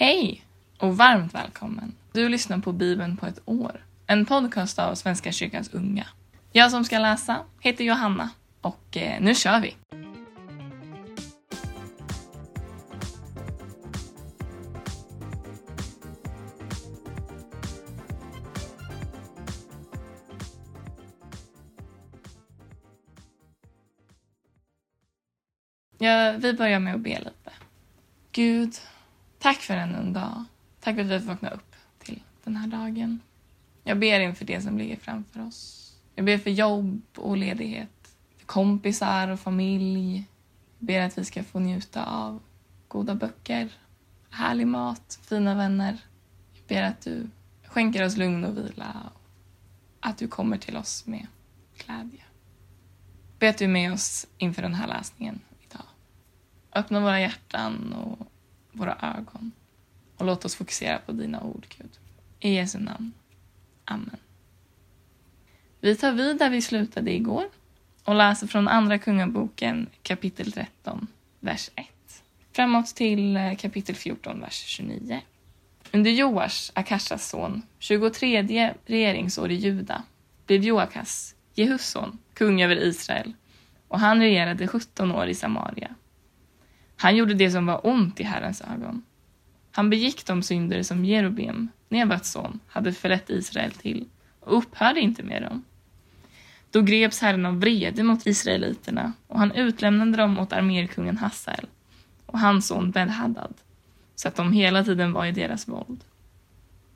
Hej och varmt välkommen. Du lyssnar på Bibeln på ett år. En podcast av Svenska kyrkans unga. Jag som ska läsa heter Johanna och eh, nu kör vi. Ja, vi börjar med att be lite. Gud, tack för ännu en dag. Tack för att vi får vakna upp till den här dagen. Jag ber inför det som ligger framför oss. Jag ber för jobb och ledighet, för kompisar och familj. Jag ber att vi ska få njuta av goda böcker, härlig mat, fina vänner. Jag ber att du skänker oss lugn och vila och att du kommer till oss med glädje. Jag ber att du är med oss inför den här läsningen idag. Öppna våra hjärtan och våra ögon och låt oss fokusera på dina ord, Gud. I Jesu namn. Amen. Vi tar vid där vi slutade igår och läser från Andra Kungaboken kapitel 13, vers 1. Framåt till eh, kapitel 14, vers 29. Under Joas, Akashas son, 23 regeringsår i Juda, blev Joakas, Jehus son, kung över Israel och han regerade 17 år i Samaria. Han gjorde det som var ont i Herrens ögon. Han begick de synder som Jerobem, Nebats son, hade förlett Israel till och upphörde inte med dem. Då greps Herren av vrede mot israeliterna och han utlämnade dem åt armékungen Hassael och hans son Ben-Hadad så att de hela tiden var i deras våld.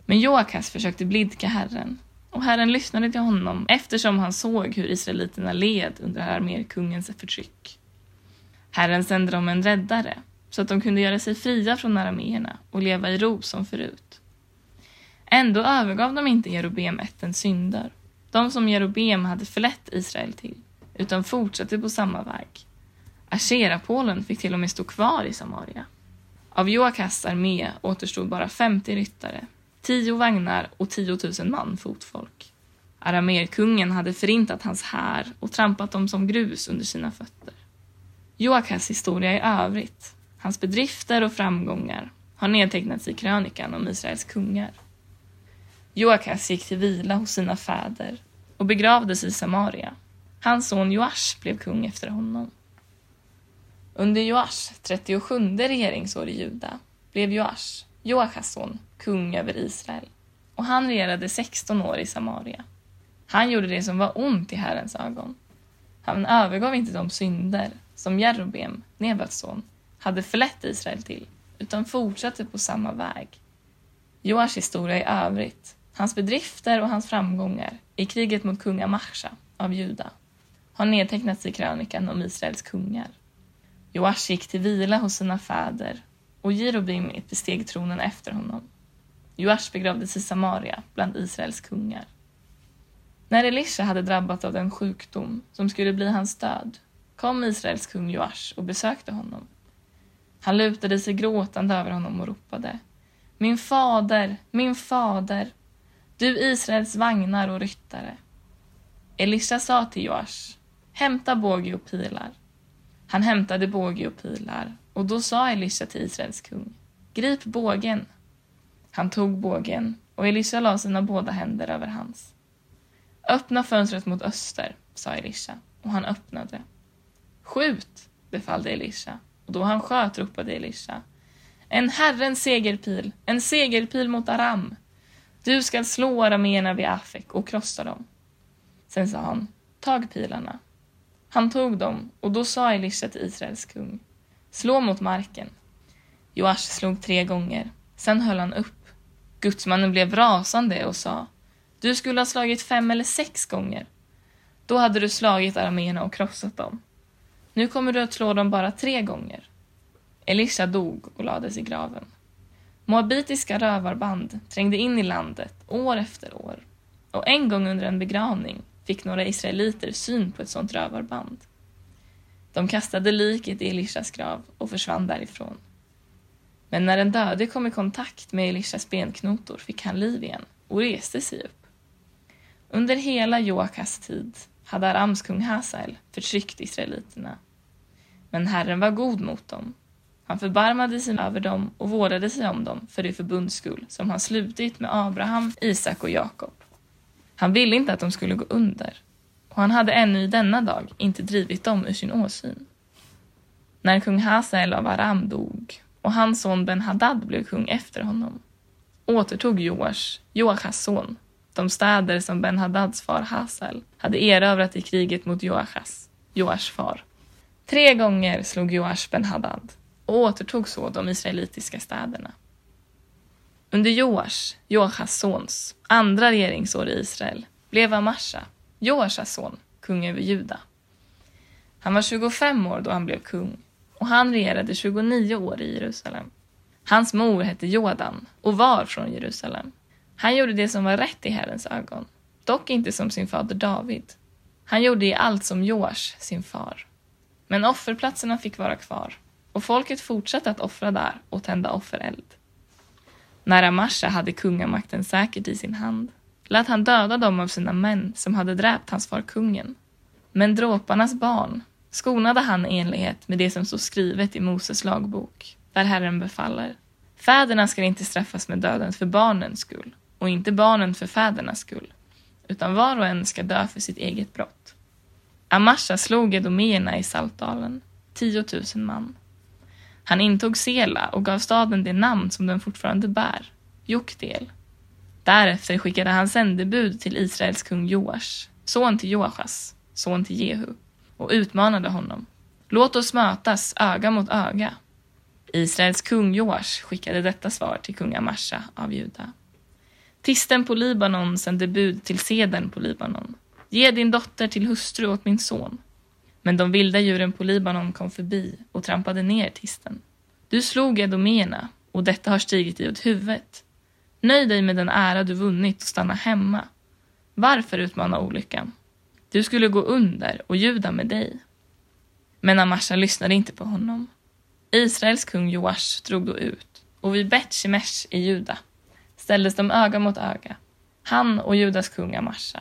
Men Joakas försökte blidka Herren och Herren lyssnade till honom eftersom han såg hur israeliterna led under armékungens förtryck. Herren sände dem en räddare så att de kunde göra sig fria från arameerna och leva i ro som förut. Ändå övergav de inte Jerobem ättens synder, de som Jerobem hade förlett Israel till, utan fortsatte på samma väg. Asherapolen fick till och med stå kvar i Samaria. Av Joakas armé återstod bara 50 ryttare, 10 vagnar och 10 000 man fotfolk. Aramerkungen hade förintat hans här och trampat dem som grus under sina fötter. Joakas historia i övrigt, hans bedrifter och framgångar, har nedtecknats i krönikan om Israels kungar. Joakas gick till vila hos sina fäder och begravdes i Samaria. Hans son Joash blev kung efter honom. Under Joash 37 regeringsår i Juda blev Joash, Joachas son, kung över Israel och han regerade 16 år i Samaria. Han gjorde det som var ont i Herrens ögon. Han övergav inte de synder som Jerobem, Nebats son, hade förlett Israel till utan fortsatte på samma väg. Joash historia i övrigt, hans bedrifter och hans framgångar i kriget mot kung Amasha av Juda har nedtecknats i krönikan om Israels kungar. Joash gick till vila hos sina fäder och Jerobim besteg tronen efter honom. Joash begravdes i Samaria bland Israels kungar. När Elisha hade drabbats av den sjukdom som skulle bli hans död kom Israels kung Joash och besökte honom. Han lutade sig gråtande över honom och ropade Min fader, min fader, du Israels vagnar och ryttare. Elisha sa till Joash Hämta båge och pilar. Han hämtade båge och pilar och då sa Elisha till Israels kung Grip bågen. Han tog bågen och Elisha la sina båda händer över hans. Öppna fönstret mot öster, sa Elisha och han öppnade. Skjut, befallde Elisha och då han sköt ropade Elisha. En Herrens segerpil, en segerpil mot Aram. Du skall slå arameerna vid Afek och krossa dem. Sen sa han, tag pilarna. Han tog dem och då sa Elisha till Israels kung, slå mot marken. Joash slog tre gånger, sen höll han upp. Gudsmannen blev rasande och sa, du skulle ha slagit fem eller sex gånger. Då hade du slagit arameerna och krossat dem. Nu kommer du att slå dem bara tre gånger. Elisha dog och lades i graven. Moabitiska rövarband trängde in i landet år efter år och en gång under en begravning fick några israeliter syn på ett sådant rövarband. De kastade liket i Elishas grav och försvann därifrån. Men när den döde kom i kontakt med Elishas benknotor fick han liv igen och reste sig upp. Under hela Joakas tid hade Arams kung Hasael förtryckt israeliterna. Men Herren var god mot dem. Han förbarmade sig över dem och vårdade sig om dem för det förbunds skull som han slutit med Abraham, Isak och Jakob. Han ville inte att de skulle gå under och han hade ännu i denna dag inte drivit dem ur sin åsyn. När kung Hasael av Aram dog och hans son Ben-Hadad blev kung efter honom återtog Joash, Joachas son, de städer som Ben-Hadads far Hasel hade erövrat i kriget mot Joachas, Joash far. Tre gånger slog Joash Ben-Hadad och återtog så de israelitiska städerna. Under Joash, Joachas sons, andra regeringsår i Israel blev Amasha, Joashas son, kung över Juda. Han var 25 år då han blev kung och han regerade 29 år i Jerusalem. Hans mor hette Jodan och var från Jerusalem. Han gjorde det som var rätt i Herrens ögon, dock inte som sin fader David. Han gjorde i allt som Joash, sin far. Men offerplatserna fick vara kvar och folket fortsatte att offra där och tända offereld. När Amasha hade kungamakten säkert i sin hand lät han döda dem av sina män som hade dräpt hans far kungen. Men dråparnas barn skonade han i enlighet med det som står skrivet i Moses lagbok, där Herren befaller. Fäderna ska inte straffas med döden för barnens skull och inte barnen för fädernas skull, utan var och en ska dö för sitt eget brott. Amasha slog edomeerna i Saltdalen, 10 000 man. Han intog Sela och gav staden det namn som den fortfarande bär, Jokdel. Därefter skickade han sändebud till Israels kung Joash, son till Joachas, son till Jehu, och utmanade honom. Låt oss mötas öga mot öga. Israels kung Joash skickade detta svar till kung Amasha av Juda. Tisten på Libanon sände bud till seden på Libanon. Ge din dotter till hustru åt min son. Men de vilda djuren på Libanon kom förbi och trampade ner tisten. Du slog edomeerna och detta har stigit dig åt huvudet. Nöj dig med den ära du vunnit och stanna hemma. Varför utmana olyckan? Du skulle gå under och Juda med dig. Men Amasha lyssnade inte på honom. Israels kung Joash drog då ut och vid Bet-Shemesh i Juda ställdes de öga mot öga, han och Judas kung Amasha.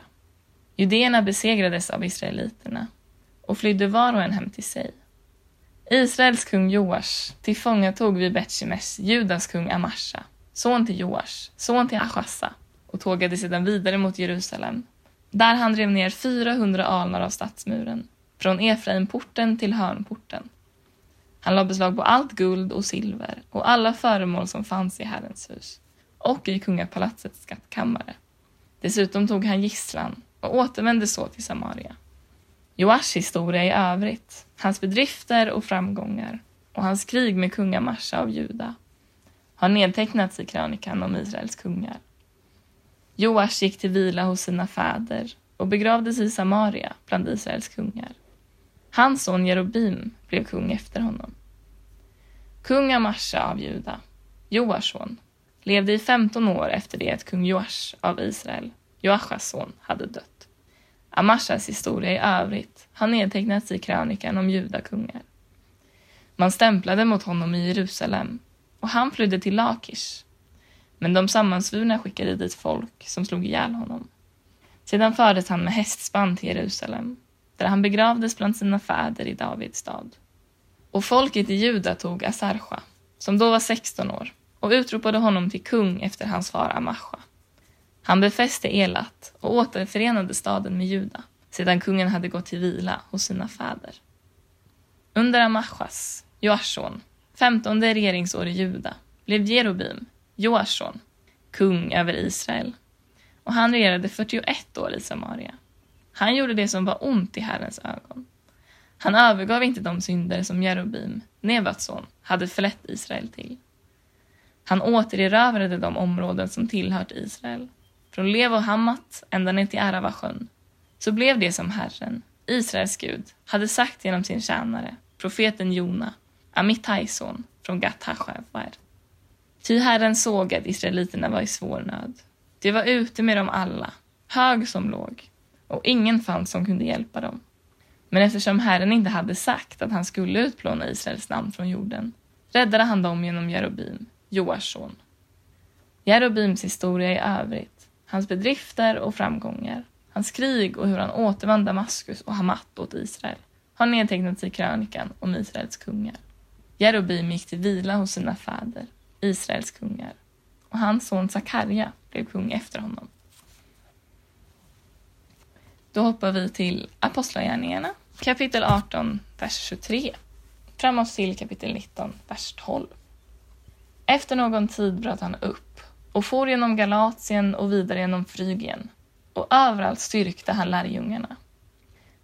Judéerna besegrades av israeliterna och flydde var och en hem till sig. Israels kung Joash tillfångatog vid Betshemesh Judas kung Amasha, son till Joash, son till Achassa och tågade sedan vidare mot Jerusalem där han drev ner 400 alnar av stadsmuren, från Efraimporten till hörnporten. Han lade beslag på allt guld och silver och alla föremål som fanns i Herrens hus och i kungapalatsets skattkammare. Dessutom tog han gisslan och återvände så till Samaria. Joash historia i övrigt, hans bedrifter och framgångar och hans krig med kungamarsa av Juda har nedtecknats i krönikan om Israels kungar. Joash gick till vila hos sina fäder och begravdes i Samaria bland Israels kungar. Hans son Jerobim blev kung efter honom. Kung Amasha av Juda, Joash son, levde i 15 år efter det att kung Joash av Israel, Joachas son, hade dött. Amashas historia i övrigt har nedtecknats i krönikan om judakungar. Man stämplade mot honom i Jerusalem och han flydde till Lakish. Men de sammansvurna skickade dit folk som slog ihjäl honom. Sedan fördes han med hästspann till Jerusalem, där han begravdes bland sina fäder i Davids stad. Och folket i Juda tog Asarcha, som då var 16 år, och utropade honom till kung efter hans far Amasha. Han befäste Elat och återförenade staden med Juda sedan kungen hade gått till vila hos sina fäder. Under Amachas, Joashon, femtonde regeringsår i Juda, blev Jerobim, Joashon, kung över Israel och han regerade 41 år i Samaria. Han gjorde det som var ont i Herrens ögon. Han övergav inte de synder som Jerobim, Nebats son, hade förlett Israel till. Han återerövrade de områden som tillhört Israel. Från Lev och Hammat ända ner till Aravasjön. Så blev det som Herren, Israels Gud, hade sagt genom sin tjänare, profeten Jona, Amittais son från Gat Hashevär. Ty Herren såg att israeliterna var i svår nöd. Det var ute med dem alla, hög som låg, och ingen fanns som kunde hjälpa dem. Men eftersom Herren inte hade sagt att han skulle utplåna Israels namn från jorden räddade han dem genom Jerobim, Joars son. Jerobims historia i övrigt, hans bedrifter och framgångar, hans krig och hur han återvann Damaskus och Hamat åt Israel har nedtecknats i krönikan om Israels kungar. Jerubim gick till vila hos sina fäder, Israels kungar, och hans son Sakarja blev kung efter honom. Då hoppar vi till Apostlagärningarna, kapitel 18, vers 23, framåt till kapitel 19, vers 12. Efter någon tid bröt han upp och for genom Galatien och vidare genom Frygien och överallt styrkte han lärjungarna.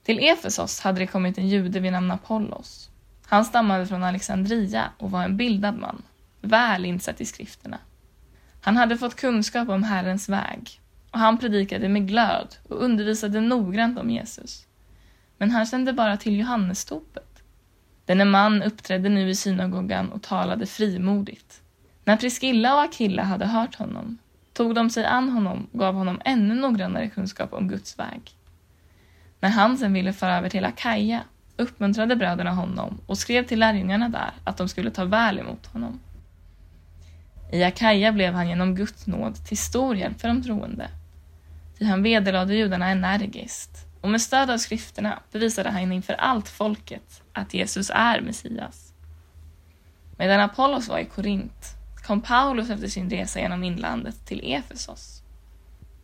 Till Efesos hade det kommit en jude vid namn Apollos. Han stammade från Alexandria och var en bildad man, väl insatt i skrifterna. Han hade fått kunskap om Herrens väg och han predikade med glöd och undervisade noggrant om Jesus. Men han kände bara till Johannesdopet. Denne man uppträdde nu i synagogan och talade frimodigt. När Priskilla och Akilla hade hört honom tog de sig an honom och gav honom ännu noggrannare kunskap om Guds väg. När han sen ville föra över till Akaja uppmuntrade bröderna honom och skrev till lärjungarna där att de skulle ta väl emot honom. I Akaja blev han genom Guds nåd till stor hjälp för de troende. Ty han vederlade judarna energiskt och med stöd av skrifterna bevisade han inför allt folket att Jesus är Messias. Medan Apollos var i Korint kom Paulus efter sin resa genom inlandet till Efesos.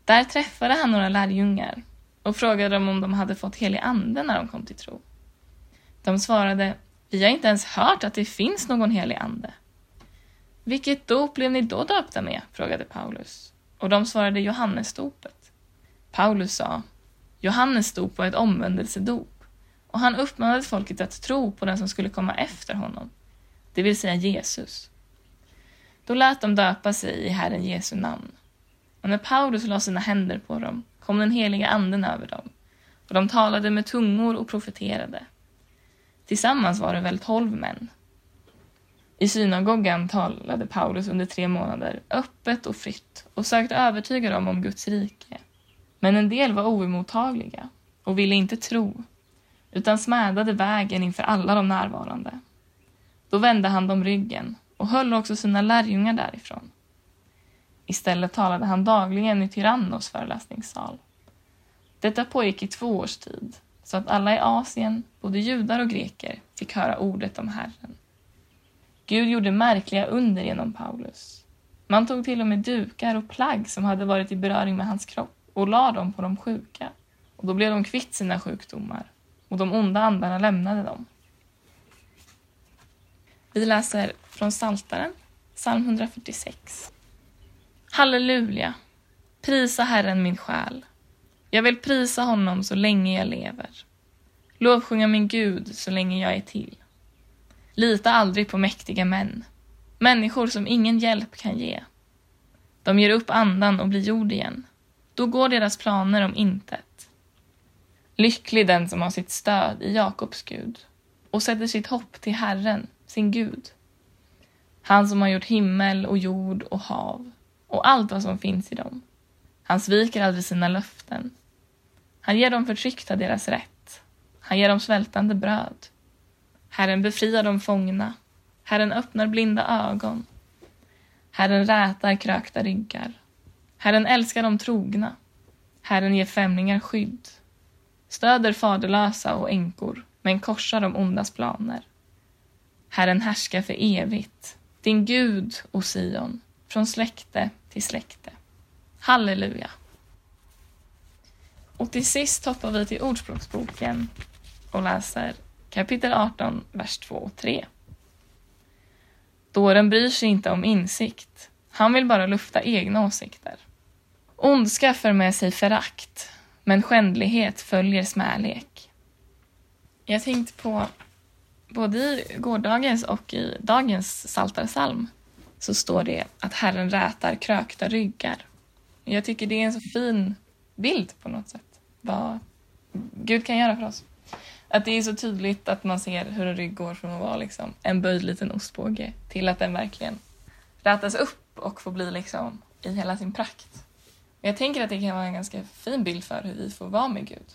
Där träffade han några lärjungar och frågade dem om de hade fått helig ande när de kom till tro. De svarade, vi har inte ens hört att det finns någon helig ande. Vilket dop blev ni då döpta med? frågade Paulus. Och de svarade Johannesdopet. Paulus sa, Johannes dop var ett omvändelsedop och han uppmanade folket att tro på den som skulle komma efter honom, det vill säga Jesus. Då lät de döpa sig i Herren Jesu namn. Och när Paulus lade sina händer på dem kom den heliga anden över dem och de talade med tungor och profeterade. Tillsammans var det väl tolv män. I synagogan talade Paulus under tre månader öppet och fritt och sökte övertyga dem om Guds rike. Men en del var oemottagliga och ville inte tro utan smädade vägen inför alla de närvarande. Då vände han dem ryggen och höll också sina lärjungar därifrån. Istället talade han dagligen i Tyrannos föreläsningssal. Detta pågick i två års tid, så att alla i Asien, både judar och greker, fick höra ordet om Herren. Gud gjorde märkliga under genom Paulus. Man tog till och med dukar och plagg som hade varit i beröring med hans kropp och lade dem på de sjuka. Och då blev de kvitt sina sjukdomar och de onda andarna lämnade dem. Vi läser från Saltaren, psalm 146. Halleluja! Prisa Herren min själ. Jag vill prisa honom så länge jag lever. Lovsjunga min Gud så länge jag är till. Lita aldrig på mäktiga män, människor som ingen hjälp kan ge. De ger upp andan och blir jord igen. Då går deras planer om intet. Lycklig den som har sitt stöd i Jakobs Gud och sätter sitt hopp till Herren, sin Gud. Han som har gjort himmel och jord och hav och allt vad som finns i dem. Han sviker aldrig sina löften. Han ger de förtryckta deras rätt. Han ger dem svältande bröd. Herren befriar de fångna. Herren öppnar blinda ögon. Herren rätar krökta ryggar. Herren älskar de trogna. Herren ger främlingar skydd. Stöder faderlösa och änkor, men korsar de ondas planer. Herren härskar för evigt. Din Gud, o Sion, från släkte till släkte. Halleluja! Och till sist hoppar vi till Ordspråksboken och läser kapitel 18, vers 2 och 3. Dåren bryr sig inte om insikt. Han vill bara lufta egna åsikter. Ondska för med sig förakt, men skändlighet följer smälek. Jag tänkte på både i gårdagens och i dagens Psaltarpsalm så står det att Herren rätar krökta ryggar. Jag tycker det är en så fin bild på något sätt. Vad Gud kan göra för oss. Att det är så tydligt att man ser hur en rygg går från att vara liksom en böjd liten ostbåge till att den verkligen rätas upp och får bli liksom i hela sin prakt. Jag tänker att det kan vara en ganska fin bild för hur vi får vara med Gud.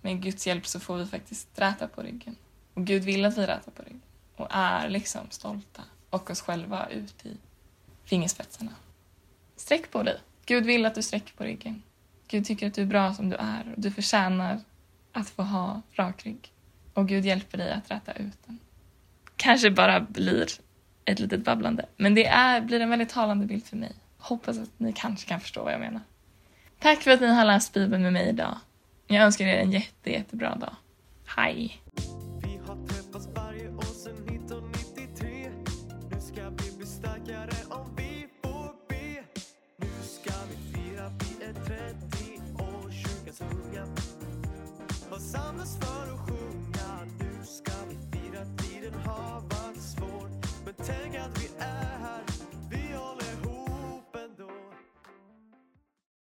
Med Guds hjälp så får vi faktiskt räta på ryggen. Och Gud vill att vi rätar på rygg och är liksom stolta och oss själva ut i fingerspetsarna. Sträck på dig. Gud vill att du sträcker på ryggen. Gud tycker att du är bra som du är och du förtjänar att få ha rak rygg. Och Gud hjälper dig att räta ut den. kanske bara blir ett litet babblande. Men det är, blir en väldigt talande bild för mig. Hoppas att ni kanske kan förstå vad jag menar. Tack för att ni har läst Bibeln med mig idag. Jag önskar er en jätte, jättebra dag. Hej! was fun.